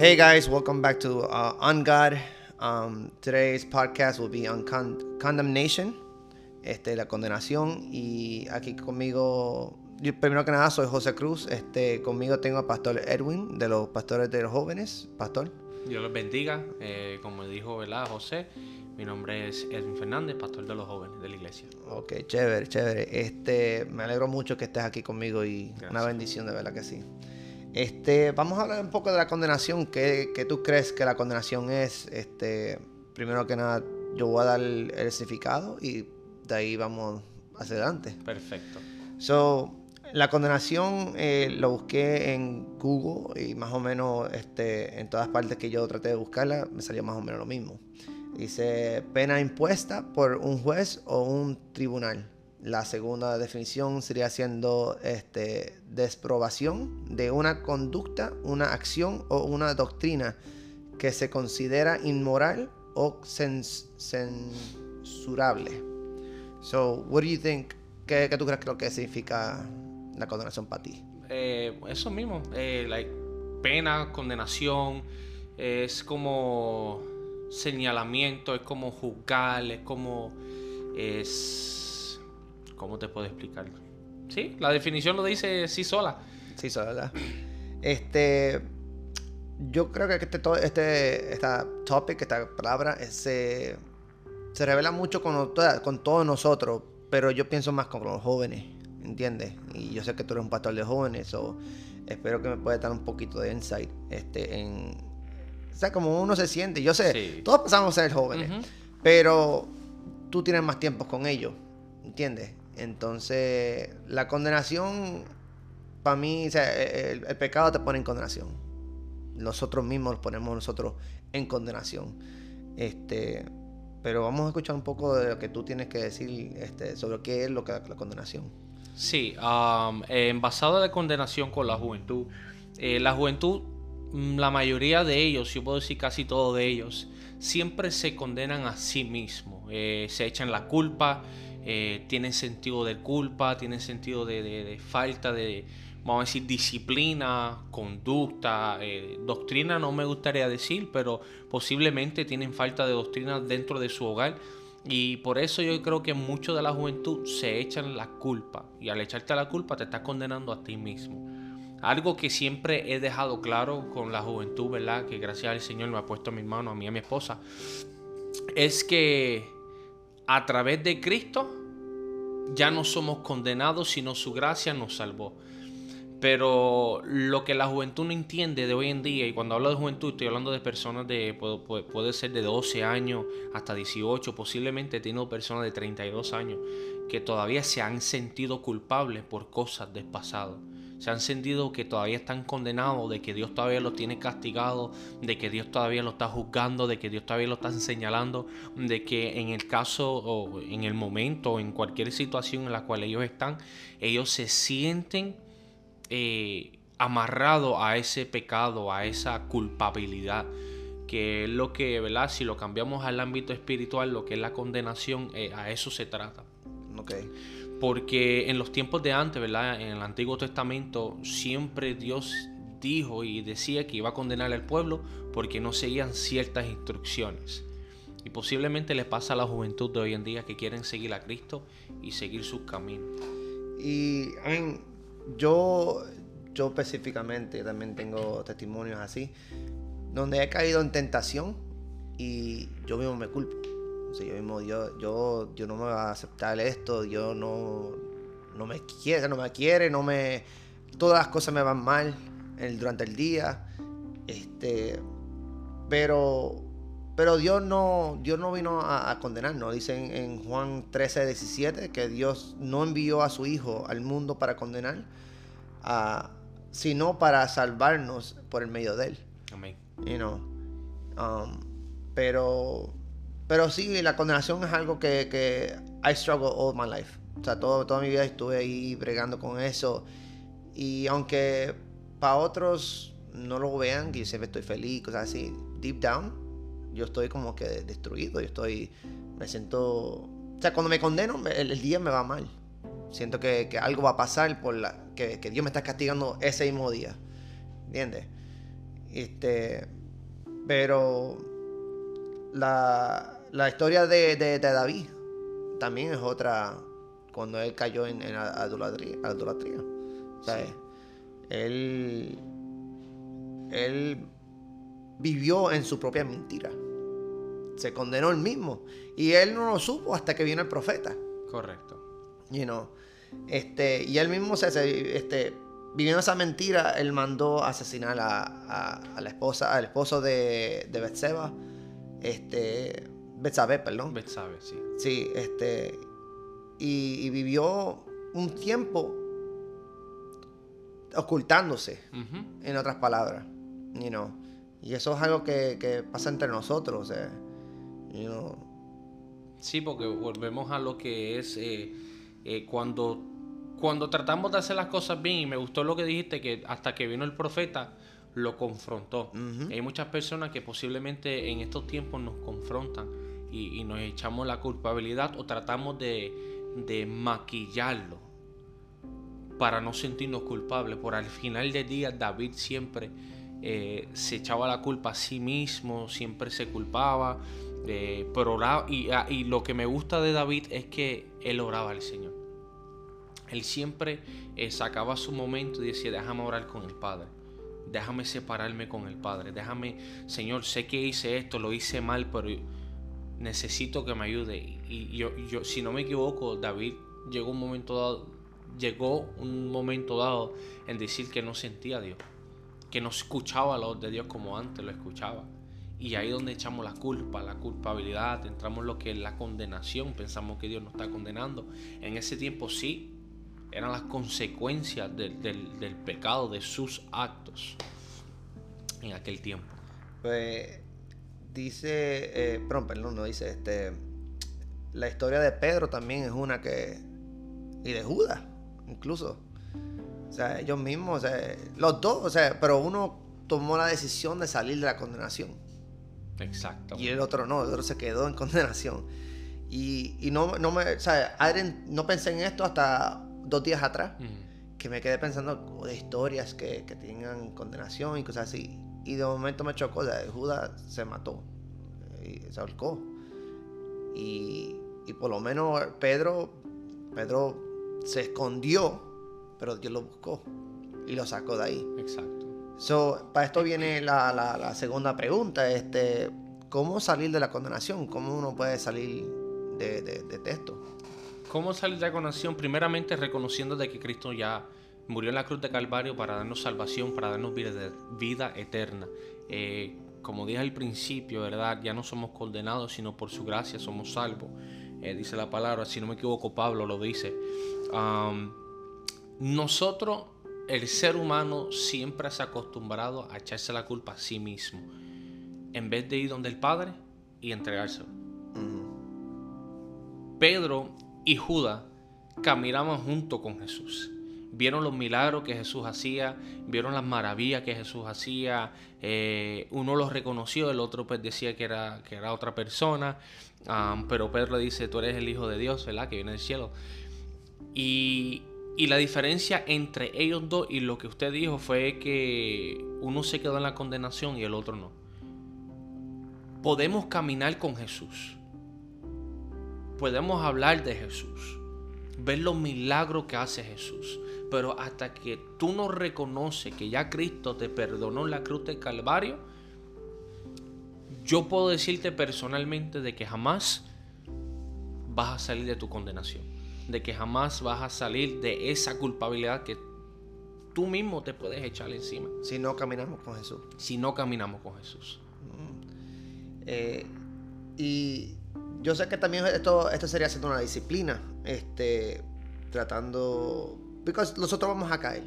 Hey guys, welcome back to uh, On God. Um, today's podcast will be on con- condemnation, este, la condenación. Y aquí conmigo, yo, primero que nada, soy José Cruz. Este, conmigo tengo a Pastor Edwin, de los pastores de los jóvenes. Pastor. Dios los bendiga. Eh, como dijo ¿verdad, José, mi nombre es Edwin Fernández, pastor de los jóvenes de la iglesia. Ok, chévere, chévere. Este, me alegro mucho que estés aquí conmigo y Gracias. una bendición, de verdad que sí. Este, vamos a hablar un poco de la condenación. ¿Qué, qué tú crees que la condenación es? Este, primero que nada, yo voy a dar el, significado y de ahí vamos hacia adelante. Perfecto. So, la condenación eh, lo busqué en Google y más o menos este, en todas partes que yo traté de buscarla me salió más o menos lo mismo. Dice pena impuesta por un juez o un tribunal. La segunda definición sería siendo este, desprobación de una conducta, una acción o una doctrina que se considera inmoral o cens- censurable. So, what do you think? ¿Qué, qué tú crees que que significa la condenación para ti? Eh, eso mismo, eh, pena, condenación, es como señalamiento, es como juzgar, es como... Es... ¿Cómo te puedo explicar? Sí, la definición lo dice sí sola. Sí, ¿verdad? Este, yo creo que este, este esta topic, esta palabra, eh, se, se revela mucho con, con todos nosotros, pero yo pienso más con los jóvenes, ¿entiendes? Y yo sé que tú eres un pastor de jóvenes, o espero que me puedas dar un poquito de insight este, en... O sea, como uno se siente, yo sé, Sí. todos pasamos a ser jóvenes, pero tú tienes más tiempo con ellos, ¿entiendes? Entonces, la condenación, para mí, o sea, el, pecado te pone en condenación. Nosotros mismos ponemos nosotros en condenación. Este, pero vamos a escuchar un poco de lo que tú tienes que decir este, sobre qué es lo que la condenación. Sí, um, en basado de condenación con la juventud. eh, la juventud, mm, la mayoría de ellos, yo puedo decir casi todos de ellos, siempre se condenan a sí mismos. Eh, se echan la culpa, eh, tienen sentido de culpa, tienen sentido de, de- de falta de, vamos a decir, disciplina, conducta, eh, doctrina no me gustaría decir, pero posiblemente tienen falta de doctrina dentro de su hogar. Y por eso yo creo que mucho de la juventud se echan la culpa. Y al echarte la culpa te estás condenando a ti mismo. Algo que siempre he dejado claro con la juventud, ¿verdad? Que gracias al Señor me ha puesto en mis manos, a mí a mi esposa. Es que a través de Cristo ya no somos condenados, sino su gracia nos salvó. Pero lo que la juventud no entiende de hoy en día, y cuando hablo de juventud estoy hablando de personas de, puede, ser de 12 años hasta 18, posiblemente he personas de 32 años que todavía se han sentido culpables por cosas del pasado. Se han sentido que todavía están condenados, de que Dios todavía los tiene castigado, de que Dios todavía lo está juzgando, de que Dios todavía lo está señalando, de que en el caso o en el momento, en cualquier situación en la cual ellos están, ellos se sienten eh, amarrado a ese pecado, a esa culpabilidad, que es lo que, ¿verdad? Si lo cambiamos al ámbito espiritual, lo que es la condenación, eh, a eso se trata. Ok. Porque en los tiempos de antes, ¿verdad? En el Antiguo Testamento, siempre Dios dijo y decía que iba a condenar al pueblo porque no seguían ciertas instrucciones. Y posiblemente le pasa a la juventud de hoy en día que quieren seguir a Cristo y seguir sus caminos. Y, yo, yo específicamente también tengo testimonios así, donde he caído en tentación y yo mismo me culpo. O sea, yo mismo, yo, yo, yo no me voy a aceptar esto, yo no, no me quiere, no me quiere, no me... Todas las cosas me van mal el- durante el día. Este, pero, pero Dios no, Dios no vino a, a condenarnos. Dice en, en Juan 13, 17 que Dios no envió a su Hijo al mundo para condenar, a- sino para salvarnos por el medio de él. Amén. You know. Um, pero, pero sí, la condenación es algo que, que I struggle all my life. O sea, todo, toda mi vida estuve ahí bregando con eso. Y aunque para otros no lo vean, que yo siempre estoy feliz, cosas así, deep down, yo estoy como que destruido. Yo estoy, me siento, o sea, cuando me condeno, el, el día me va mal. Siento que, que algo va a pasar por la, que, que Dios me está castigando ese mismo día. ¿Entiendes? Este, pero la, la historia de, de, de David también es otra cuando él cayó en, en sea, él, él vivió en su propia mentira. Se condenó él mismo. Y él no lo supo hasta que vino el profeta. Correcto. You know, este, y él mismo se, se- este, viviendo esa mentira, él mandó asesinar a, a- a la esposa, al esposo de, de Betseba, este, Betsabé, perdón. Betsabe, sí. Sí, este. Y, y vivió un tiempo ocultándose, en otras palabras. You know. Y eso es algo que, que pasa entre nosotros. eh. You know. Sí, porque volvemos a lo que es eh, eh, cuando, cuando tratamos de hacer las cosas bien, y me gustó lo que dijiste, que hasta que vino el profeta, lo confrontó. Hay muchas personas que posiblemente en estos tiempos nos confrontan y, nos echamos la culpabilidad o tratamos de, maquillarlo para no sentirnos culpables. Por al final del día, David siempre eh, se echaba la culpa a sí mismo, siempre se culpaba, eh, pero oraba. Y, ah, y lo que me gusta de David es que él oraba al Señor. Él siempre eh, sacaba su momento y decía, déjame orar con el Padre. Déjame separarme con el Padre. Déjame, Señor, sé que hice esto, lo hice mal, pero necesito que me ayude. Y yo, yo, si no me equivoco, David llegó un momento dado, llegó un momento dado en decir que no sentía a Dios, que no escuchaba la voz de Dios como antes lo escuchaba. Y ahí es donde echamos la culpa, la culpabilidad, entramos en lo que es la condenación, pensamos que Dios nos está condenando. En ese tiempo sí, eran las consecuencias del, del- del pecado, de sus actos en aquel tiempo. Pues dice, eh, perdón, perdón, no dice, este, la historia de Pedro también es una que, y de Judas, incluso. O sea, ellos mismos, o sea, los dos, o sea, pero uno tomó la decisión de salir de la condenación Exacto. y el otro no, el otro se quedó en condenación. Y, y no, no me, o sea, no pensé en esto hasta dos días atrás que me quedé pensando de historias que, que tengan condenación y cosas así. Y de momento me chocó, o sea, Judas se mató, eh, y se ahorcó. Y, y por lo menos Pedro, Pedro se escondió, pero Dios lo buscó y lo sacó de ahí. Exacto. So, para esto viene la, la- la segunda pregunta, este, ¿cómo salir de la condenación? ¿Cómo uno puede salir de, de, de esto? ¿Cómo salir de la condenación? Primeramente reconociendo de que Cristo ya murió en la cruz de Calvario para darnos salvación, para darnos vida, vida eterna. Eh, como dije al principio, ¿verdad? Ya no somos condenados, sino por su gracia somos salvos. Eh, dice la palabra, si no me equivoco, Pablo lo dice. Nosotros, el ser humano, siempre se ha acostumbrado a echarse la culpa a sí mismo, en vez de ir donde el Padre y entregárselo. Mm, Pedro y Judas caminaban junto con Jesús. Vieron los milagros que Jesús hacía, vieron las maravillas que Jesús hacía. eh, uno los reconoció, el otro pues decía que era, que era otra persona. Pero Pedro le dice, tú eres el Hijo de Dios, ¿verdad? Que viene del cielo. Y, y la diferencia entre ellos dos y lo que usted dijo fue que uno se quedó en la condenación y el otro no. Podemos caminar con Jesús podemos hablar de Jesús, ver los milagros que hace Jesús, pero hasta que tú no reconoces que ya Cristo te perdonó en la cruz del Calvario, yo puedo decirte personalmente de que jamás vas a salir de tu condenación, de que jamás vas a salir de esa culpabilidad que tú mismo te puedes echar encima Si no caminamos con Jesús. si no caminamos con Jesús. Eh, y yo sé que también esto, esto sería siendo una disciplina, este, tratando, porque nosotros vamos a caer,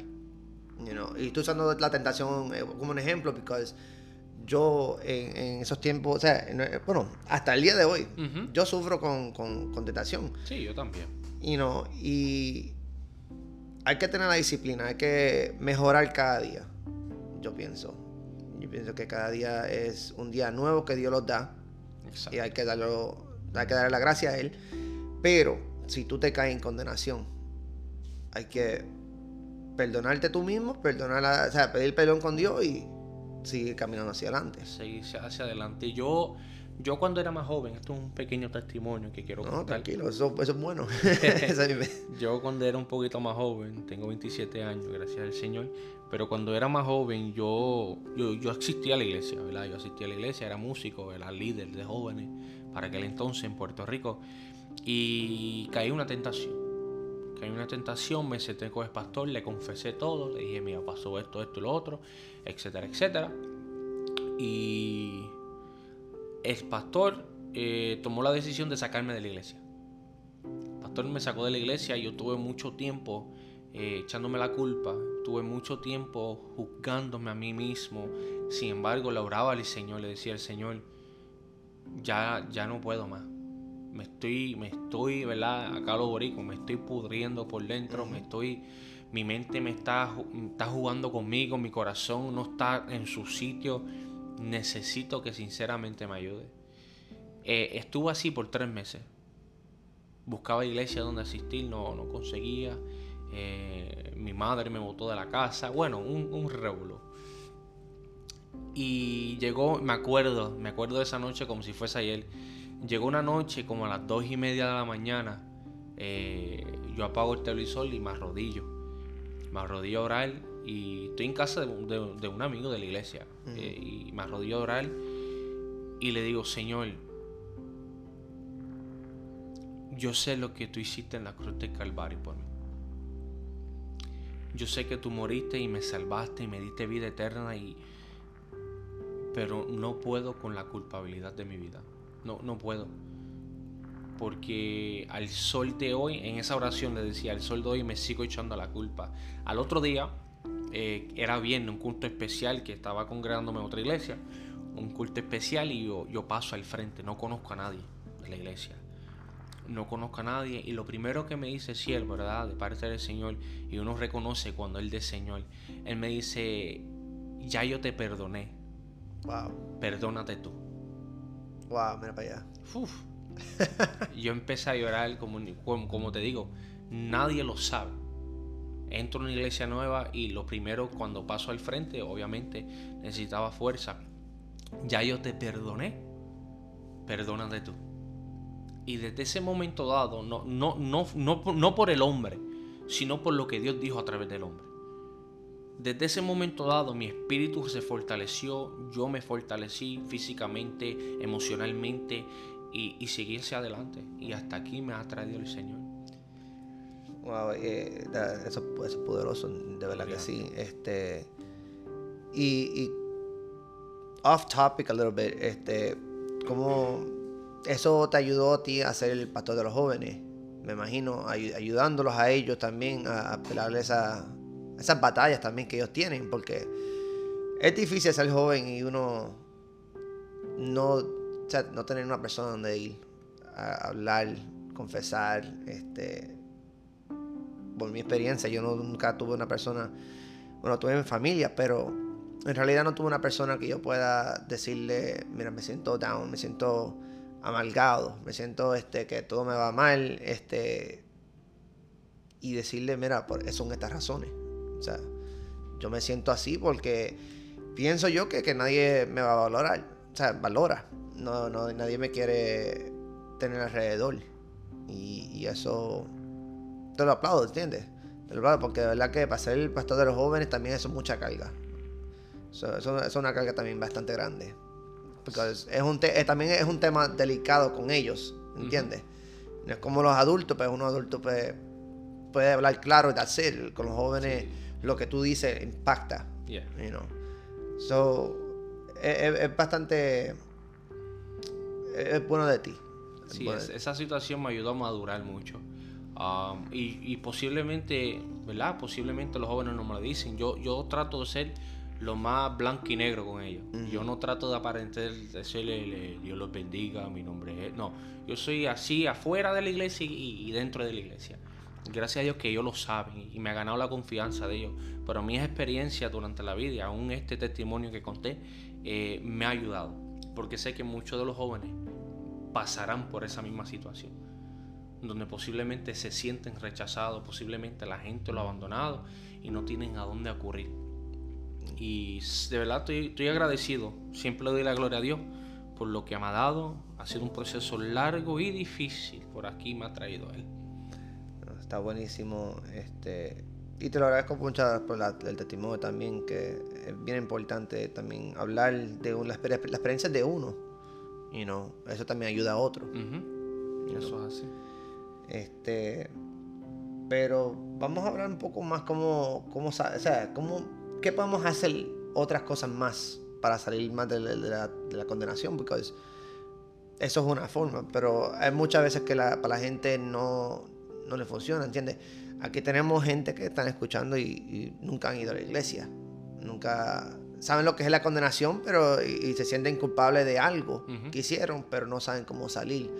you know, y estoy usando la tentación eh, como un ejemplo, porque yo en, en esos tiempos, o sea, eh, bueno, hasta el día de hoy, yo sufro con, con, con tentación, Sí, yo también. you know, y hay que tener la disciplina, hay que mejorar cada día, yo pienso. Yo pienso que cada día es un día nuevo que Dios nos da Exacto. y hay que, darlo, hay que darle la gracia a Él. Pero si tú te caes en condenación, hay que perdonarte tú mismo, perdonar a- o sea, pedir perdón con Dios y, seguir caminando hacia adelante. Seguir hacia adelante. Yo, yo cuando era más joven, esto es un pequeño testimonio que quiero No, tranquilo, eso, eso es bueno. yo cuando era un poquito más joven, tengo 27 años, gracias al Señor, pero cuando era más joven yo, yo, yo asistía a la iglesia, ¿verdad? Yo asistía a la iglesia, era músico, era líder de jóvenes para aquel entonces en Puerto Rico y caí una tentación. Caí una tentación, me senté con el pastor, le confesé todo, le dije, mira, pasó esto, esto y lo otro, etcétera, etcétera. Y el pastor eh, tomó la decisión de sacarme de la iglesia. El pastor me sacó de la iglesia y yo tuve mucho tiempo eh, echándome la culpa, tuve mucho tiempo juzgándome a mí mismo. Sin embargo, le oraba al Señor, le decía al Señor, ya, ya no puedo más. Me estoy, me estoy, ¿verdad? Acá lo borico, me estoy pudriendo por dentro, me estoy, mi mente me está, está jugando conmigo, mi corazón no está en su sitio. Necesito que sinceramente me ayude. Eh, estuve así por tres meses. Buscaba iglesia donde asistir, no, no conseguía. Eh, mi madre me botó de la casa. Bueno, un, un y llegó, me acuerdo, me acuerdo de esa noche como si fuese ayer. Llegó una noche como a las dos y media de la mañana. Eh, yo apago el televisor y me arrodillo. Me arrodillo a orar y estoy en casa de, un amigo de la iglesia. Eh, y me arrodillo a orar y le digo, Señor, yo sé lo que tú hiciste en la cruz del Calvario por mí. Yo sé que tú moriste y me salvaste y me diste vida eterna y pero no puedo con la culpabilidad de mi vida. No, no puedo. Porque al sol de hoy, en esa oración le decía, al sol de hoy me sigo echando la culpa. Al otro día, eh, era bien un culto especial que estaba congregándome en otra iglesia, un culto especial y yo, yo paso al frente, no conozco a nadie de la iglesia. No conozco a nadie y lo primero que me dice cielo, ¿verdad? De parte del Señor y uno reconoce cuando Él es Señor. Él me dice, ya yo te perdoné, Wow. Perdónate tú. Wow, mira para allá. Yo empecé a llorar, como, como, te digo, nadie lo sabe. Entro en una iglesia nueva y lo primero cuando paso al frente, obviamente necesitaba fuerza. Ya yo te perdoné. Perdónate tú. Y desde ese momento dado, no, no, no, no, no por el hombre, sino por lo que Dios dijo a través del hombre. Desde ese momento dado mi espíritu se fortaleció, yo me fortalecí físicamente, emocionalmente y, seguí hacia adelante. Y hasta aquí me ha traído el Señor. Wow, eh, eso, es poderoso, de verdad que sí. Este, y, off topic a little bit, este, ¿cómo eso te ayudó a ti a ser el pastor de los jóvenes? Me imagino, ayudándolos a ellos también a, a pelarles a esas batallas también que ellos tienen, porque es difícil ser joven y uno no, no tener una persona donde ir a hablar, confesar, este, por mi experiencia, yo nunca tuve una persona, bueno, tuve mi familia, pero en realidad no tuve una persona que yo pueda decirle, mira, me siento down, me siento amargado, me siento este, que todo me va mal, este, y decirle, mira, por, son estas razones. O sea, yo me siento así porque pienso yo que, nadie me va a valorar. O sea, valora. No, no, nadie me quiere tener alrededor. Y, eso te lo aplaudo, ¿entiendes? Te lo aplaudo porque de verdad que para ser el pastor de los jóvenes también eso es mucha carga. Eso, es una carga también bastante grande. Porque es, un también es un tema delicado con ellos, ¿entiendes? No es como los adultos, pero pues uno adulto pues, puede hablar claro y hacer. Con los jóvenes lo que tú dices impacta. Yeah. You know? So, es, bastante. Es, bueno de ti. Sí, esa situación me ayudó a madurar mucho. Um, y, posiblemente, ¿verdad? Posiblemente los jóvenes no me lo dicen. Yo, yo trato de ser lo más blanco y negro con ellos. Yo no trato de aparentar, decirle Dios los bendiga, mi nombre es. No, yo soy así afuera de la iglesia y dentro de la iglesia gracias a Dios que ellos lo saben y me ha ganado la confianza de ellos. Pero mi experiencia durante la vida aún este testimonio que conté eh, me ha ayudado. Porque sé que muchos de los jóvenes pasarán por esa misma situación. Donde posiblemente se sienten rechazados, posiblemente la gente lo ha abandonado y no tienen a dónde acudir. Y de verdad estoy, estoy agradecido. Siempre le doy la gloria a Dios por lo que me ha dado. Ha sido un proceso largo y difícil. Por aquí me ha traído Él. Está buenísimo. Este, y te lo agradezco mucho por el testimonio también, que es bien importante también hablar de la, experiencia de uno. y no eso también ayuda a otro. Eso es así. Este, pero vamos a hablar un poco más cómo, cómo, o sea, cómo, qué podemos hacer otras cosas más para salir más de, la, condenación, porque eso es una forma, pero hay muchas veces que para la gente no, no le funciona, ¿entiendes? Aquí tenemos gente que están escuchando y, nunca han ido a la iglesia, nunca saben lo que es la condenación, pero y, se sienten culpables de algo que hicieron, pero no saben cómo salir.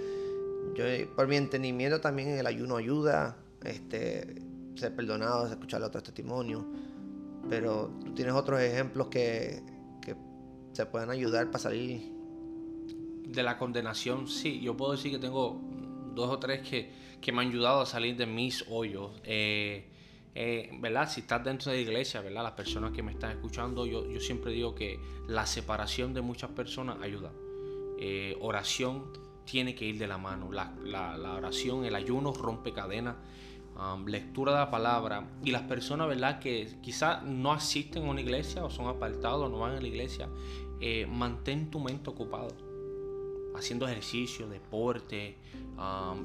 Yo, por mi entendimiento también el ayuno ayuda, este, ser perdonado, escuchar otros testimonios, pero tú tienes otros ejemplos que, que se pueden ayudar para salir. De la condenación, sí, yo puedo decir que tengo dos o tres que, que me han ayudado a salir de mis hoyos. Eh, eh, ¿verdad? Si estás dentro de la iglesia, ¿verdad? Las personas que me están escuchando, yo, yo siempre digo que la separación de muchas personas ayuda. Eh, oración tiene que ir de la mano. La, la, oración, el ayuno rompe cadenas. Um, lectura de la palabra y las personas, ¿verdad? Que quizás no asisten a una iglesia o son apartados, no van a la iglesia, mantén tu mente ocupado haciendo ejercicio, deporte,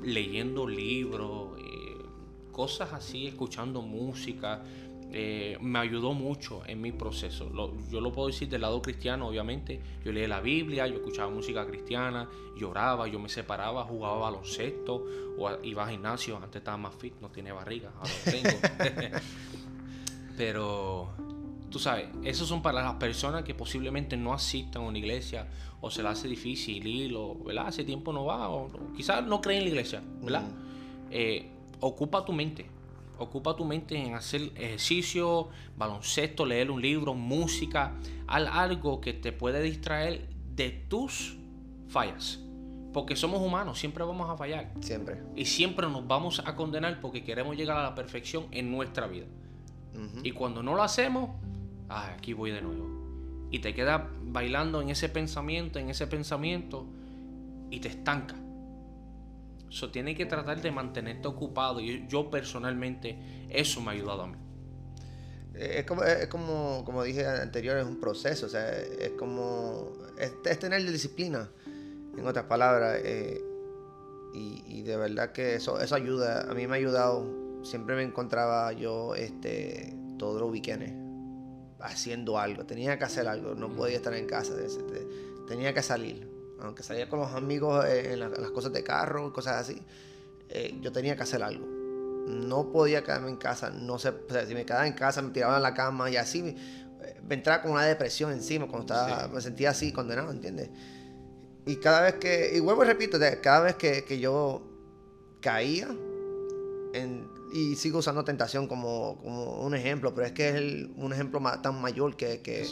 leyendo libros, eh, cosas así, escuchando música. Eh, me ayudó mucho en mi proceso. yo lo puedo decir del lado cristiano, obviamente. Yo leía la Biblia, yo escuchaba música cristiana, lloraba, yo me separaba, jugaba baloncesto o iba al gimnasio. Antes estaba más fit, no tiene barriga, ahora lo tengo. Pero Tú sabes, esos son para las personas que posiblemente no asistan a una iglesia o se le hace difícil ir, o, ¿verdad? Hace tiempo no va, o quizás no creen en la iglesia, ¿verdad? Eh, ocupa tu mente, ocupa tu mente en hacer ejercicio, baloncesto, leer un libro, música, algo que te puede distraer de tus fallas. Porque somos humanos, siempre vamos a fallar. Siempre. Y siempre nos vamos a condenar porque queremos llegar a la perfección en nuestra vida. Y cuando no lo hacemos, ah, aquí voy de nuevo. Y te quedas bailando en ese pensamiento, en ese pensamiento, y te estanca. Eso tiene que tratar de mantenerte ocupado. Y yo personalmente, eso me ha ayudado a mí. Es como, es como, como dije anterior, es un proceso. O sea, es como. Es, tener disciplina, en otras palabras. Eh, y, de verdad que eso, eso ayuda. A mí me ha ayudado. Siempre me encontraba yo este, todos los weekends haciendo algo, tenía que hacer algo, no podía estar en casa, tenía que salir, aunque salía con los amigos eh, en, las cosas de carro, cosas así, eh, yo tenía que hacer algo. No podía quedarme en casa, no sé, si me quedaba en casa me tiraba en la cama y así me, entraba con una depresión encima cuando estaba, me sentía así condenado, ¿entiendes? Y cada vez que, y vuelvo y repito, cada vez que, que yo caía en, y sigo usando tentación como, como, un ejemplo, pero es que es un ejemplo tan mayor que, que,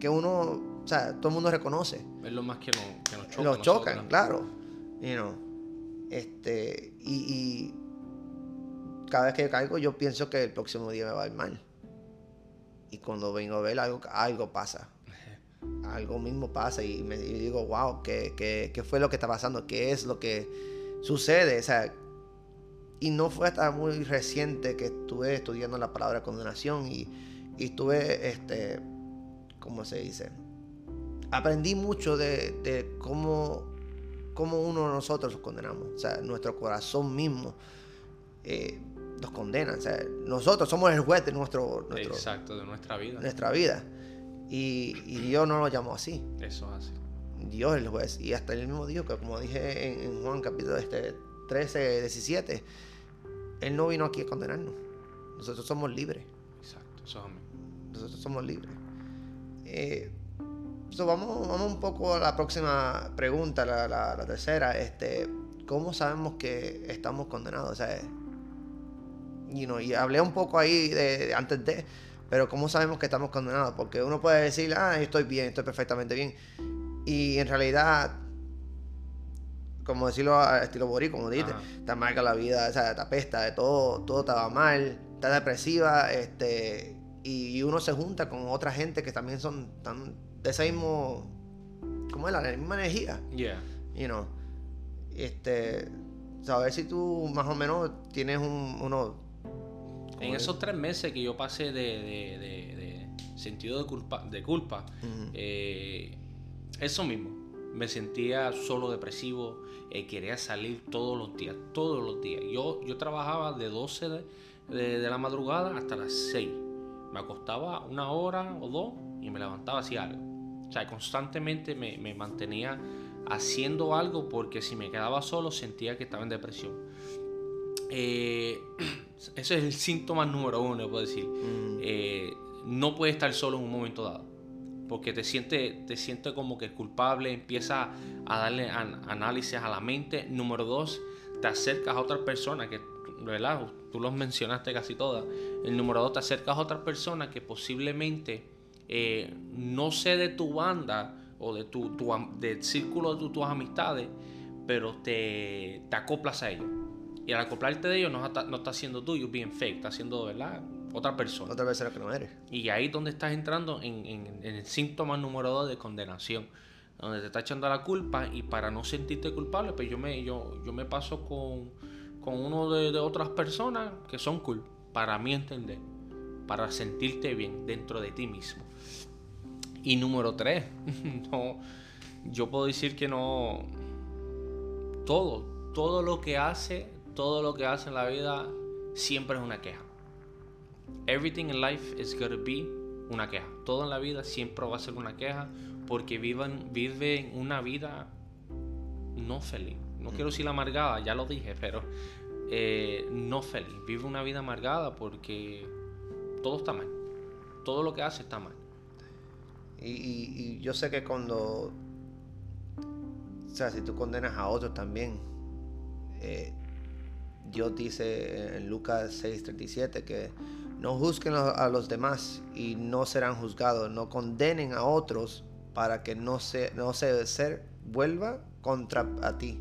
que, uno, o sea, todo el mundo reconoce. Es lo más que, que nos choca. Nos chocan, claro. You know, este, y, y, cada vez que caigo yo pienso que el próximo día me va a ir mal. Y cuando vengo a ver algo, algo pasa. algo mismo pasa y me digo, wow, ¿qué, ¿qué, qué, fue lo que está pasando? ¿Qué es lo que sucede? O sea, y no fue hasta muy reciente que estuve estudiando la palabra condenación y, estuve, este, ¿cómo se dice? Aprendí mucho de, cómo, cómo uno de nosotros los condenamos. O sea, nuestro corazón mismo eh, nos condena. O sea, nosotros somos el juez de nuestro, Exacto, de nuestra vida. Nuestra vida. Y, Dios no lo llamó así. Eso es así. Dios es el juez. Y hasta el mismo dijo que, como dije en, en Juan capítulo este 13, 17, él no vino aquí a condenarnos. Nosotros somos libres. Exacto, somos. Nosotros somos libres. Eh, vamos, vamos un poco a la próxima pregunta, la, tercera. Este, ¿Cómo sabemos que estamos condenados? O sea, y hablé un poco ahí de, antes de, pero ¿cómo sabemos que estamos condenados? Porque uno puede decir, ah, estoy bien, estoy perfectamente bien. Y en realidad como decirlo a estilo borí, como dijiste, te marca la vida, o sea, te apesta, de todo, todo estaba mal, está depresiva, este, y uno se junta con otra gente que también son tan de ese mismo, ¿cómo es? La, misma energía. Yeah. You know, este, saber si tú más o menos tienes un, uno... En esos tres meses que yo pasé de, de, de- de sentido de culpa, de culpa eh, eso mismo. Me sentía solo depresivo, eh, quería salir todos los días, todos los días. Yo, yo trabajaba de 12 de, de- de la madrugada hasta las 6. Me acostaba una hora o dos y me levantaba hacia algo. O sea, constantemente me, me mantenía haciendo algo porque si me quedaba solo sentía que estaba en depresión. Eh, ese es el síntoma número uno, puedo decir. Mm, Eh, no puedes estar solo en un momento dado. Porque te sientes te siente como que culpable, empieza a darle an- análisis a la mente. Número dos, te acercas a otras personas que, ¿verdad? Tú los mencionaste casi todas. El número dos, te acercas a otras personas que posiblemente eh, no sé de tu banda o de tu, tu del círculo de tu- tus amistades, pero te, te acoplas a ellos. Y al acoplarte de ellos no está, no está siendo tú, you're being fake, está siendo, ¿verdad? Otra persona. otra era que no eres. Y ahí es donde estás entrando en, en- en el síntoma número dos de condenación. Donde te está echando la culpa y para no sentirte culpable, pues yo me, yo, yo me paso con, con uno de, de otras personas que son cool, para mí entender, para sentirte bien dentro de ti mismo. Y número tres, no, yo puedo decir que no, todo, todo lo que hace, todo lo que hace en la vida siempre es una queja. Everything in life is gonna be una queja. Todo en la vida siempre va a ser una queja porque viven, viven una vida no feliz. No quiero decir amargada, ya lo dije, pero eh, no feliz. Vive una vida amargada porque todo está mal. Todo lo que hace está mal. Y, y- y yo sé que cuando, o sea, si tú condenas a otros también, eh, Dios dice en Lucas 6:37 que no juzguen a los demás y no serán juzgados, no condenen a otros para que no se, no se ser, vuelva contra a ti.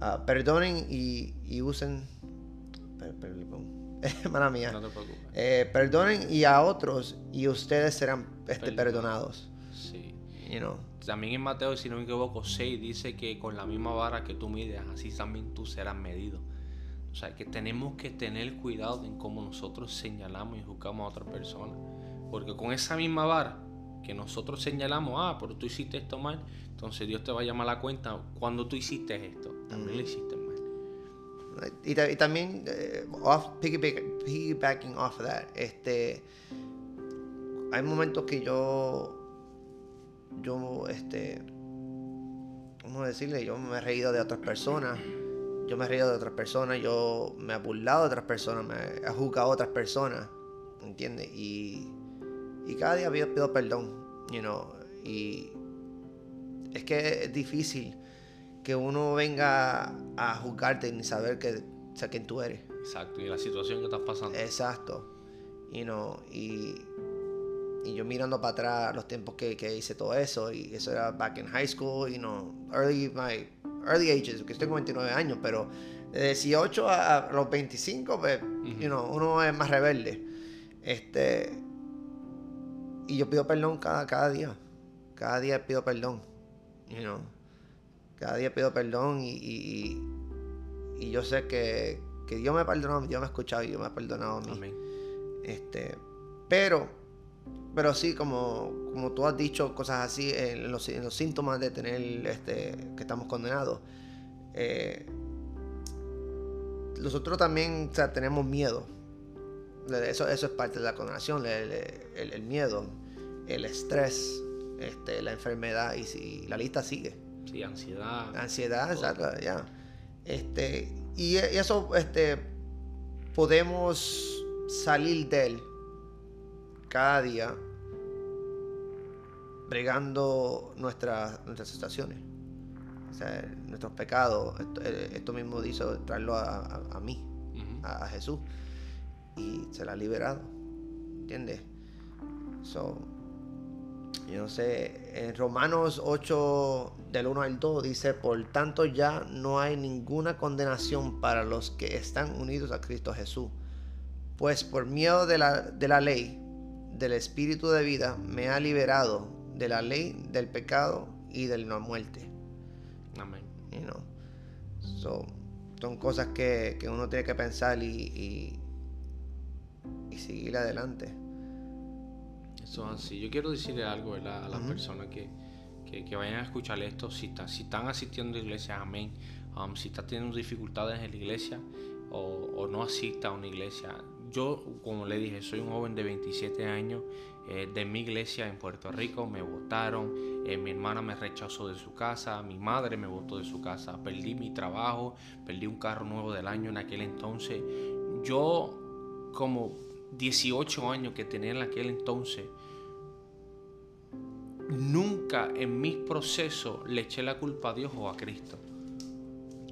Ah, perdonen y, y usen, per- mala mía. No te preocupes. Eh, perdonen y a otros y ustedes serán este, Perdonados. perdonados. Sí. You know. También en Mateo, si no me equivoco, 6 dice que con la misma vara que tú mides, así también tú serás medido. O sea, que tenemos que tener cuidado en cómo nosotros señalamos y juzgamos a otra persona. Porque con esa misma vara que nosotros señalamos, ah, pero tú hiciste esto mal, entonces Dios te va a llamar a la cuenta cuando tú hiciste esto. También lo hiciste mal. Y, ta- y también, eh, off, piggyback- piggybacking off of that, este, hay momentos que yo, yo, este, ¿cómo decirle? Yo me he reído de otras personas, yo me he reído de otras personas, yo me he burlado de otras personas, me he juzgado a otras personas, ¿entiendes? Y, y cada día pido, pido perdón, you know, y es que es difícil que uno venga a juzgarte ni saber que, o sea, quién tú eres. Exacto. Y la situación que estás pasando. Exacto. You know, y, y yo mirando para atrás los tiempos que, que hice todo eso, y eso era back in high school, you know, early, my, early ages, que estoy con 29 años, pero de 18 a, los 25, pues, you know, uno es más rebelde. Este, y yo pido perdón cada, cada día. Cada día pido perdón. You know. Cada día pido perdón y, y, y- y yo sé que, que Dios me perdonó, Dios me ha escuchado y Dios me ha perdonado a mí. Amén. Este, pero, pero sí, como, como tú has dicho, cosas así, en los, en los síntomas de tener, este, que estamos condenados. eh, nosotros también o sea, tenemos miedo. Eso, eso es parte de la condenación, el, el- el miedo, el estrés, este, la enfermedad y si la lista sigue. Sí, ansiedad. Ansiedad, exacto, ya. Este, y e- eso, este, podemos salir de él cada día bregando nuestras, nuestras. O sea, nuestros pecados. Esto, eh, esto mismo dice traerlo a, a- a mí, a, a Jesús. Y se la ha liberado. ¿Entiendes? So, yo no sé, en Romanos 8, del 1 al 2, dice, por tanto ya no hay ninguna condenación para los que están unidos a Cristo Jesús. Pues por miedo de la, de la ley, del Espíritu de vida me ha liberado de la ley, del pecado y de la muerte. Amén. You know? So, son cosas que, que uno tiene que pensar y, y, y seguir adelante. Eso es así. Yo quiero decirle algo ¿verdad? a las personas que, que, que vayan a escuchar esto. Si, está- si están asistiendo a la iglesia, amén. Um, si están teniendo dificultades en la iglesia o, o no asista a una iglesia. Yo, como le dije, soy un joven de 27 años eh, de mi iglesia en Puerto Rico. Me votaron. eh, mi hermana me rechazó de su casa. Mi madre me votó de su casa. Perdí mi trabajo. Perdí un carro nuevo del año en aquel entonces. Yo, como 18 años que tenía en aquel entonces, nunca en mis procesos le eché la culpa a Dios o a Cristo.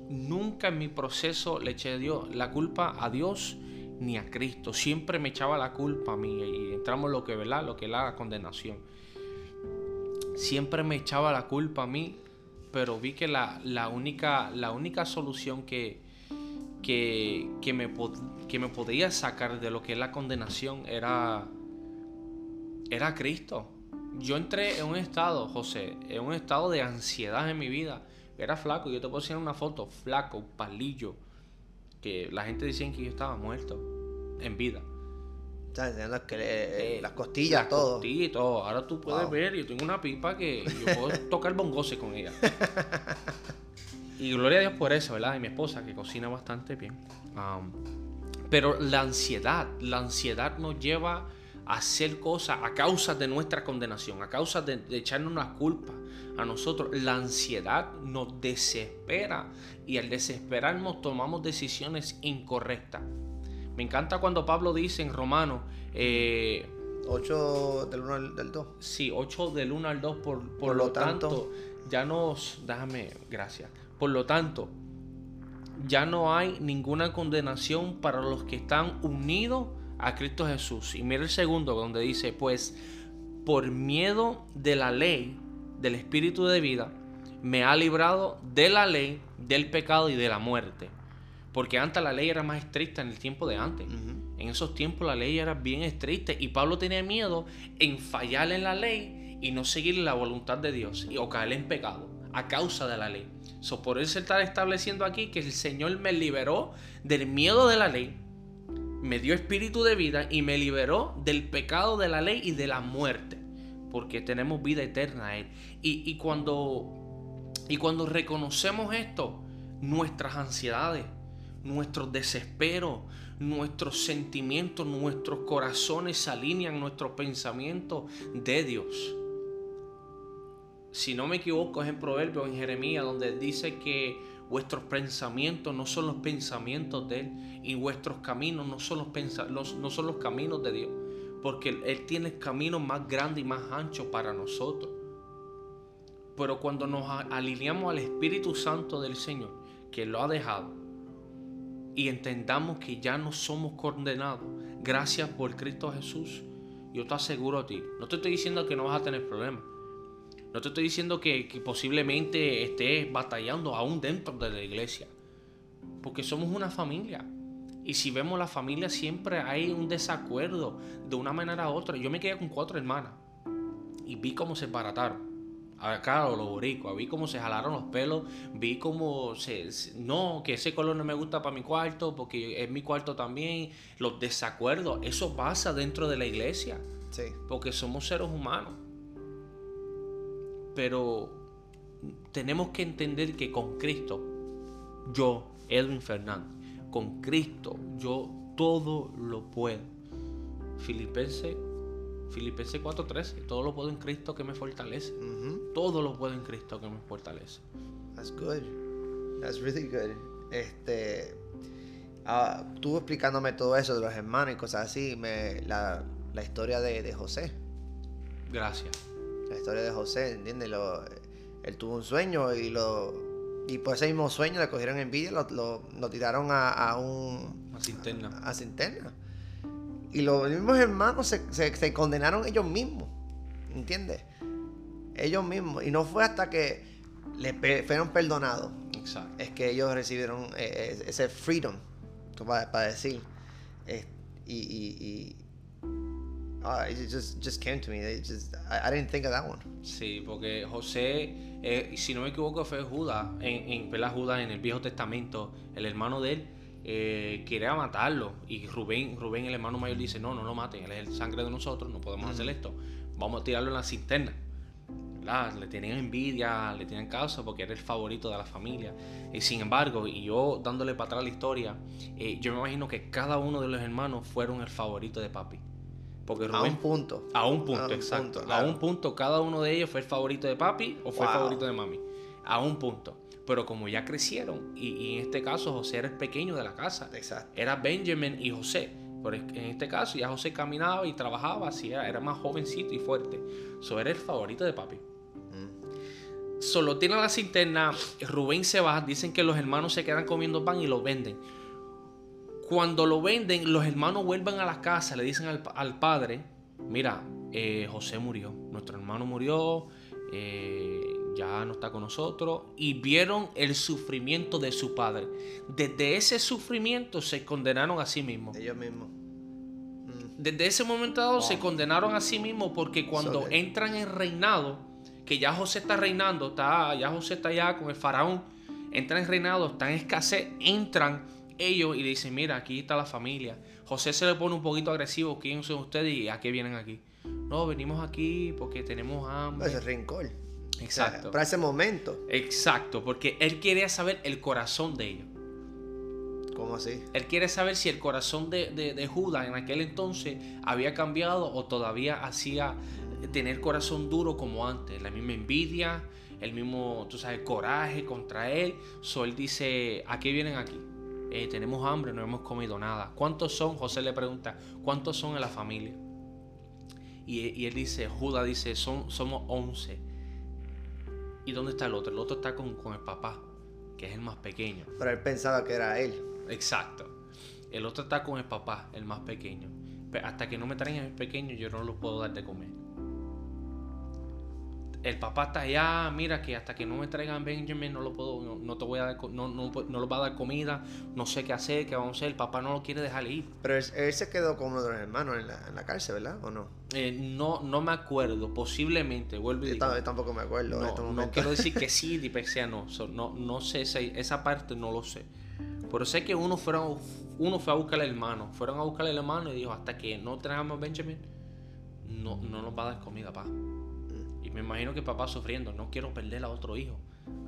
Nunca en mi proceso le eché Dios, la culpa a Dios ni a Cristo. Siempre me echaba la culpa a mí y entramos en lo que, ¿verdad? Lo que es la condenación. Siempre me echaba la culpa a mí, pero vi que la, la única, la única solución que, que, que, me, que me podía sacar de lo que es la condenación era, era Cristo. Yo entré en un estado, José, en un estado de ansiedad en mi vida. Era flaco, yo te puedo enseñar una foto, flaco, palillo, que la gente decía que yo estaba muerto en vida. ¿Sabes? Enseñando Eh, las costillas, Las todo. costillas y todo. Ahora tú puedes Wow. ver, yo tengo una pipa que yo puedo tocar bongose con ella. Y gloria a Dios por eso, ¿verdad? Y mi esposa que cocina bastante bien. Um, pero la ansiedad, la ansiedad nos lleva a hacer cosas a causa de nuestra condenación, a causa de, de echarnos una culpa a nosotros. La ansiedad nos desespera y al desesperarnos tomamos decisiones incorrectas. Me encanta cuando Pablo dice en Romanos, eh, 8 del 1 al del 2. Sí, 8 del 1 al 2, por, por, Por lo lo tanto, tanto- ya nos, déjame, gracias. Por lo tanto, ya no hay ninguna condenación para los que están unidos a Cristo Jesús. Y mira el segundo donde dice, pues por miedo de la ley, del Espíritu de vida, me ha librado de la ley, del pecado y de la muerte. Porque antes la ley era más estricta en el tiempo de antes. En esos tiempos la ley era bien estricta y Pablo tenía miedo en fallar en la ley y no seguir la voluntad de Dios y o caer en pecado a causa de la ley. So, por eso está estableciendo aquí que el Señor me liberó del miedo de la ley, me dio espíritu de vida y me liberó del pecado de la ley y de la muerte, porque tenemos vida eterna a Él. Y, y cuando, y cuando reconocemos esto, nuestras ansiedades, nuestros desesperos, nuestros sentimientos, nuestros corazones se alinean, nuestros pensamientos de Dios. Si no me equivoco, es en Proverbios, en Jeremías, donde dice que vuestros pensamientos no son los pensamientos de Él y vuestros caminos no son los- no son los caminos de Dios. Porque Él- tiene caminos más grandes y más anchos para nosotros. Pero cuando nos alineamos al Espíritu Santo del Señor, que lo ha dejado, y entendamos que ya no somos condenados gracias por Cristo Jesús, yo te aseguro a ti, no te estoy diciendo que no vas a tener problemas, no te estoy diciendo que, que posiblemente estés batallando aún dentro de la iglesia, porque somos una familia. Y si vemos la familia siempre hay un desacuerdo de una manera u otra. Yo me quedé con cuatro hermanas y vi cómo se barataron. Acá los boricuas, vi cómo se jalaron los pelos, vi cómo se, se- No, que ese color no me gusta para mi cuarto, porque es mi cuarto también. Los desacuerdos, eso pasa dentro de la iglesia, Sí. porque somos seres humanos. Pero tenemos que entender que con Cristo, yo, Edwin Fernández, con Cristo, yo todo lo puedo. Filipenses Filipenses 4:13, todo lo puedo en Cristo que me fortalece. Todo lo puedo en Cristo que me fortalece. That's good. That's really good. Este. tú explicándome todo eso de los hermanos y cosas así, me, la, la historia de, de José. Gracias. La historia de José, ¿entiendes? Lo- él tuvo un sueño y lo. Y por ese mismo sueño le cogieron envidia, lo, lo, lo tiraron a, a un. Más interna. a Cinterna. Y los mismos hermanos se, se- se condenaron ellos mismos. ¿Entiendes? Ellos mismos. Y no fue hasta que le pe- fueron perdonados. Exacto. Es que ellos recibieron eh, eh, ese freedom. Para, para decir. Eh, y uh, it just just came to me. It just I, I didn't think of that one. Sí, porque José, eh, si no me equivoco, fue Judas, en, en. Judas en el Viejo Testamento, el hermano de él, eh, quería matarlo. Y Rubén, Rubén, el hermano mayor, dice, no, no lo maten, él es el sangre de nosotros, no podemos hacer esto. Vamos a tirarlo en la cisterna. ¿verdad? Le tenían envidia, le tenían causa porque era el favorito de la familia. Y sin embargo, y yo dándole para atrás la historia, eh, yo me imagino que cada uno de los hermanos fueron el favorito de papi. Porque A un punto. a un punto, A un exacto. punto, A un punto, cada uno de ellos fue el favorito de papi o fue el favorito de mami. A un punto. Pero como ya crecieron, y, y en este caso José era el pequeño de la casa, Exacto. era Benjamin y José. Pero en este caso ya José caminaba y trabajaba, así era, era más jovencito y fuerte. So era el favorito de papi. Solo tiene la cisterna, Rubén se va, dicen que los hermanos se quedan comiendo pan y lo venden. Cuando lo venden, los hermanos vuelven a la casa, le dicen al, al padre, mira, eh, José murió, nuestro hermano murió, eh, ya no está con nosotros, y vieron el sufrimiento de su padre. Desde ese sufrimiento se condenaron a sí mismos. Ellos mismos. Mm. Desde ese momento dado se condenaron a sí mismos porque cuando entran en reinado, que ya José está reinando, está, ya José está allá con el faraón, entran en reinado, están en escasez, entran ellos y le dicen, mira, aquí está la familia. José se le pone un poquito agresivo, ¿quién son ustedes y a qué vienen aquí? No, venimos aquí porque tenemos hambre. Ese rincón. Exacto. para ese momento. Exacto, porque él quería saber el corazón de ellos. ¿Cómo así? Él quiere saber si el corazón de, de, de Judas en aquel entonces había cambiado o todavía hacía tener corazón duro como antes. La misma envidia, el mismo, tú sabes, coraje contra él. So él dice, ¿a qué vienen aquí? "Eh, tenemos hambre, no hemos comido nada. ¿Cuántos son? José le pregunta, ¿cuántos son en la familia? Y, y él dice, Judas dice, son, somos 11. ¿Y dónde está el otro? El otro está con, con el papá, que es el más pequeño. Pero él pensaba que era él. Exacto. El otro está con el papá, el más pequeño. Pero hasta que no me traigan el pequeño, yo no lo puedo dar de comer. El papá está allá, mira que hasta que no me traigan Benjamin no lo puedo, no, no te voy a dar, no, no, no lo va a dar comida, no sé qué hacer, qué vamos a hacer. El papá no lo quiere dejar ir. Pero él, él se quedó con uno de los hermanos en la, en la cárcel, ¿verdad? ¿O no? Eh, no, no me acuerdo, posiblemente, vuelvo y digo. yo tampoco me acuerdo en este no quiero decir que sí, ni sea no. So, no, no sé esa, esa parte, no lo sé. Pero sé que uno, fueron, uno fue a buscar al hermano. Fueron a buscar al hermano y dijo, hasta que no traigamos Benjamin, no, no nos va a dar comida, pa. Me imagino que papá sufriendo, no quiero perder a otro hijo,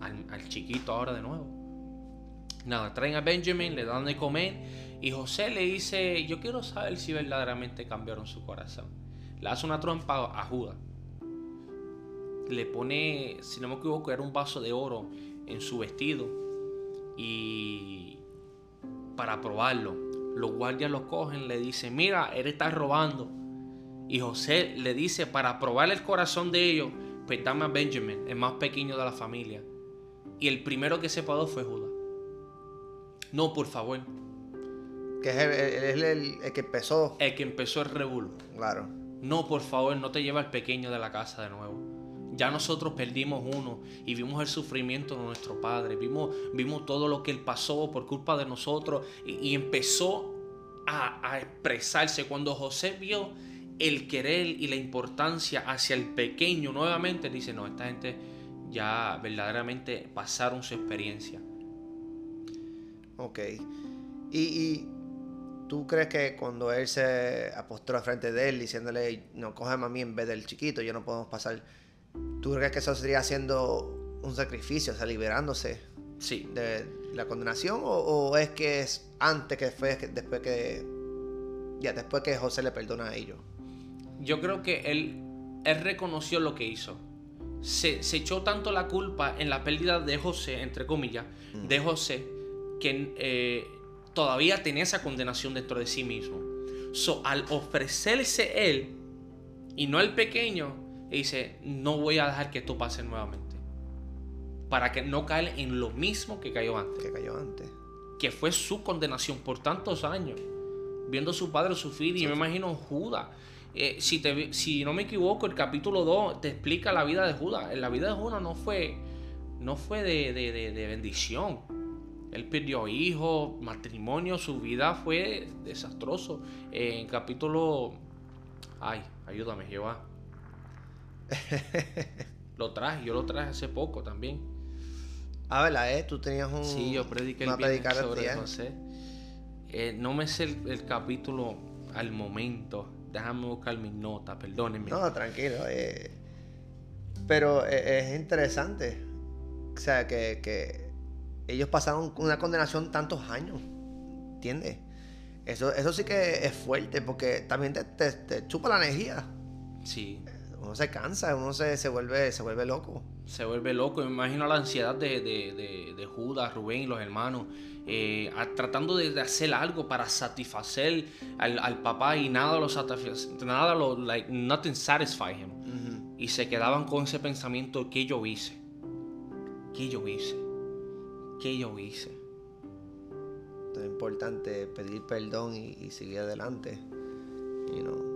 al, al chiquito ahora de nuevo. Nada, traen a Benjamin, le dan de comer y José le dice, yo quiero saber si verdaderamente cambiaron su corazón. Le hace una trompa a Judas le pone, si no me equivoco, era un vaso de oro en su vestido. Y para probarlo, los guardias lo cogen, le dicen, mira, él está robando. Y José le dice, para probar el corazón de ellos, pues dame a Benjamin, el más pequeño de la familia. Y el primero que se pagó fue Judas. No, por favor. Que es el, el- el- el- el que empezó. El que empezó el revuelo. Claro. No, por favor, no te lleva al pequeño de la casa de nuevo. Ya nosotros perdimos uno y vimos el sufrimiento de nuestro padre. Vimos, vimos todo lo que él pasó por culpa de nosotros y, y empezó a, a expresarse. Cuando José vio el querer y la importancia hacia el pequeño nuevamente, dice, no, esta gente ya verdaderamente pasaron su experiencia. Ok. Y, y tú crees que cuando él se apostó frente de él diciéndole, no, cógeme a mí en vez del chiquito, ya no podemos pasar. ¿Tú crees que eso sería haciendo un sacrificio, o sea, liberándose Sí, de la condenación? ¿O, o es que es antes que fue que- después que. Ya, después que José le perdona a ellos? Yo creo que él, él reconoció lo que hizo. Se, se echó tanto la culpa en la pérdida de José, entre comillas, de José, que eh, todavía tenía esa condenación dentro de sí mismo. So, al ofrecerse él y no el pequeño, dice, no voy a dejar que esto pase nuevamente. Para que no caer en lo mismo que cayó antes Que cayó antes. que fue su condenación por tantos años, viendo a su padre sufrir, y me imagino Judas. Eh, si, te, si no me equivoco, el capítulo 2 te explica la vida de Judas. La vida de Judas no fue, no fue de, de- de- de bendición. Él perdió hijos, matrimonio, su vida fue desastroso. Eh, en capítulo Ay, ayúdame, Jehová. lo traje, yo lo traje hace poco también. Ah, ¿verdad? Eh? Tú tenías un. Sí, yo prediqué el sobre. José. Eh, no me sé el, el capítulo al momento. Déjame buscar mis notas, perdónenme. No, tranquilo. eh, pero eh, es interesante. O sea, que, que ellos pasaron una condenación tantos años. ¿Entiendes? Eso, eso sí que es fuerte porque también te, te- te chupa la energía. Sí, Uno se cansa, uno se, se, vuelve, se vuelve loco. se vuelve loco. Me imagino la ansiedad de, de, de, de Judas, Rubén y los hermanos, eh, a- tratando de, hacer algo para satisfacer al, al papá y nada lo satisface, nada lo, like, nothing satisfy him. Y se quedaban con ese pensamiento, ¿qué yo hice? ¿Qué yo hice? ¿Qué yo hice? Es importante pedir perdón y, y seguir adelante. you know.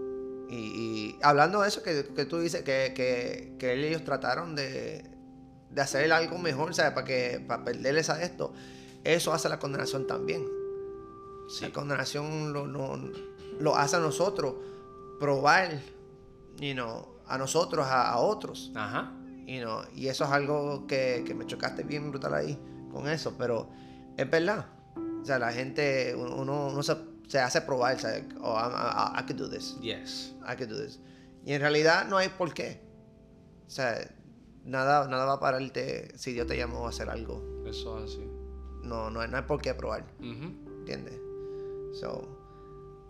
Y, y hablando de eso que, que tú dices, que, que, que ellos trataron de, de hacer algo mejor, ¿sabes? Para, que, para perderles a esto, eso hace la condenación también. Sí. La condenación lo, lo, lo hace a nosotros probar you know, a nosotros, a, a otros. Ajá. you know, y eso es algo que, que me chocaste bien brutal ahí con eso, pero es verdad. O sea, la gente, uno, uno- uno se, se hace probar, o sea, oh, I, I- I could do this, Yes. I could do this. Y en realidad no hay por qué. O sea, nada, nada va a pararte si Dios te llamó a hacer algo. Eso es así. No, no, hay- no hay por qué probar. Ujú. ¿Entiendes? So,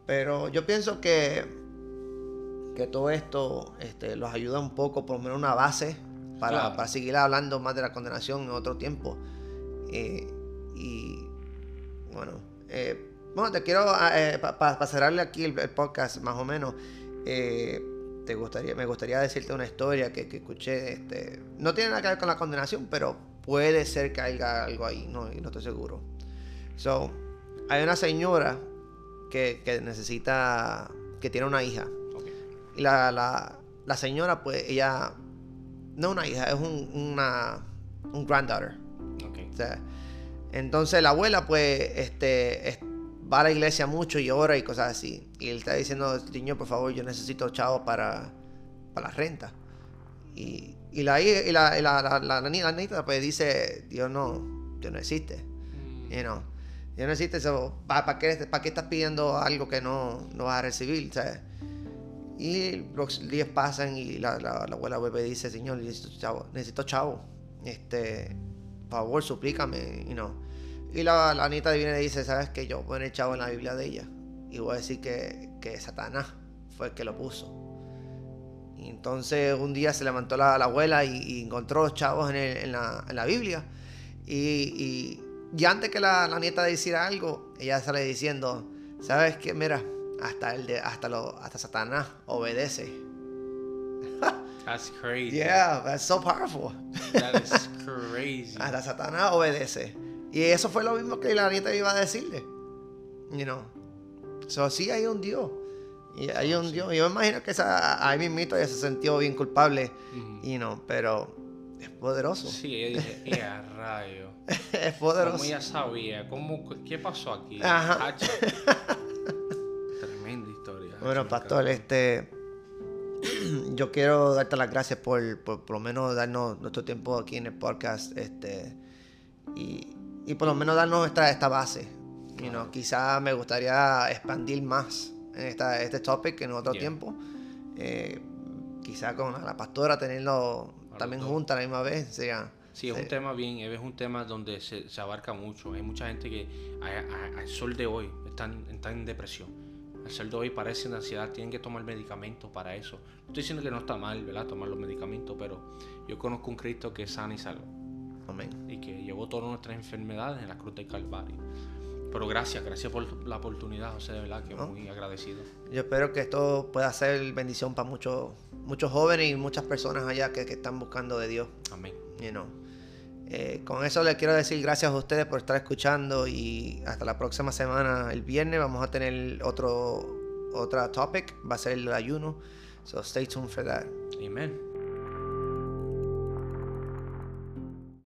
pero yo pienso que, que todo esto este, los ayuda un poco, por lo menos una base, para, Claro. para seguir hablando más de la condenación en otro tiempo. Eh, y bueno, eh, bueno, te quiero, para cerrarle aquí el, el podcast más o menos, eh, te gustaría, me gustaría decirte una historia que, que escuché. Este, no tiene nada que ver con la condenación, pero puede ser que haya algo ahí, no, no estoy seguro. So, hay una señora que, que necesita, que tiene una hija. Y la, la, la señora, pues, ella, no es una hija, es un, una, un granddaughter. Ok. O sea, entonces la abuela, pues, este, es- va a la iglesia mucho y ora y cosas así. Y él está diciendo, niño, por favor, yo necesito chavos para, para la renta. Y, y la, y la, y la, la, la, la ni- la nieta, pues, dice, Dios no, Dios no existe. Mm. You know, Dios no existe eso. ¿Para qué, para qué estás pidiendo algo que no, no vas a recibir? ¿sabes? Y los días pasan y la, la, la abuela y dice, Señor, necesito chavo, necesito chavo. Este, por favor, suplícame, you know. Y la, la Anita viene y dice, ¿sabes qué? Yo a poner chavo en la Biblia de ella. Y voy a decir que, que Satanás fue el que lo puso. Y entonces un día se levantó la, la abuela y, y encontró chavos en, el- en la, en la Biblia. Y, y, y antes que la, la nieta dijera algo, ella sale diciendo, ¿sabes qué? Mira, hasta, el de, hasta, lo, hasta Satanás obedece. That's crazy. Yeah, that's so powerful. That is crazy. Hasta Satanás obedece. Y eso fue lo mismo que la nieta iba a decirle. You know. So, sí hay un Dios. Y hay un Dios. Yo me imagino que esa, ahí mismito ella se sintió bien culpable. Ujú. You know, pero es poderoso. Sí, ella dice, ¡eh, rayo! es poderoso. ¿Cómo ella sabía? ¿Cómo, ¿Qué pasó aquí? Ajá. Tremenda historia. Bueno, pastor, este. Yo quiero darte las gracias por, por por lo menos darnos nuestro tiempo aquí en el podcast. Este. Y, y por lo menos darnos esta, esta base. You know, Claro. quizá me gustaría expandir más en esta, este topic en otro Yeah. tiempo. Eh, quizá con la pastora tenerlo A también juntas a la misma vez. Sea, Sí, es un tema bien, es un tema donde se, se abarca mucho. Hay mucha gente que al sol de hoy están, están en depresión. Al sol de hoy padecen de ansiedad, tienen que tomar medicamentos para eso. No estoy diciendo que no está mal, ¿verdad? Tomar los medicamentos, pero yo conozco un Cristo que es sana y salva Amén. y que llevó todas nuestras enfermedades en la cruz del Calvario. Pero gracias, gracias por la oportunidad, José, de verdad que ¿No? muy agradecido. Yo espero que esto pueda ser bendición para muchos muchos jóvenes y muchas personas allá que, que están buscando de Dios. Amén. you know. Eh, con eso les quiero decir gracias a ustedes por estar escuchando y hasta la próxima semana, el viernes, vamos a tener otro otra topic, va a ser el ayuno. So stay tuned for that. Amén.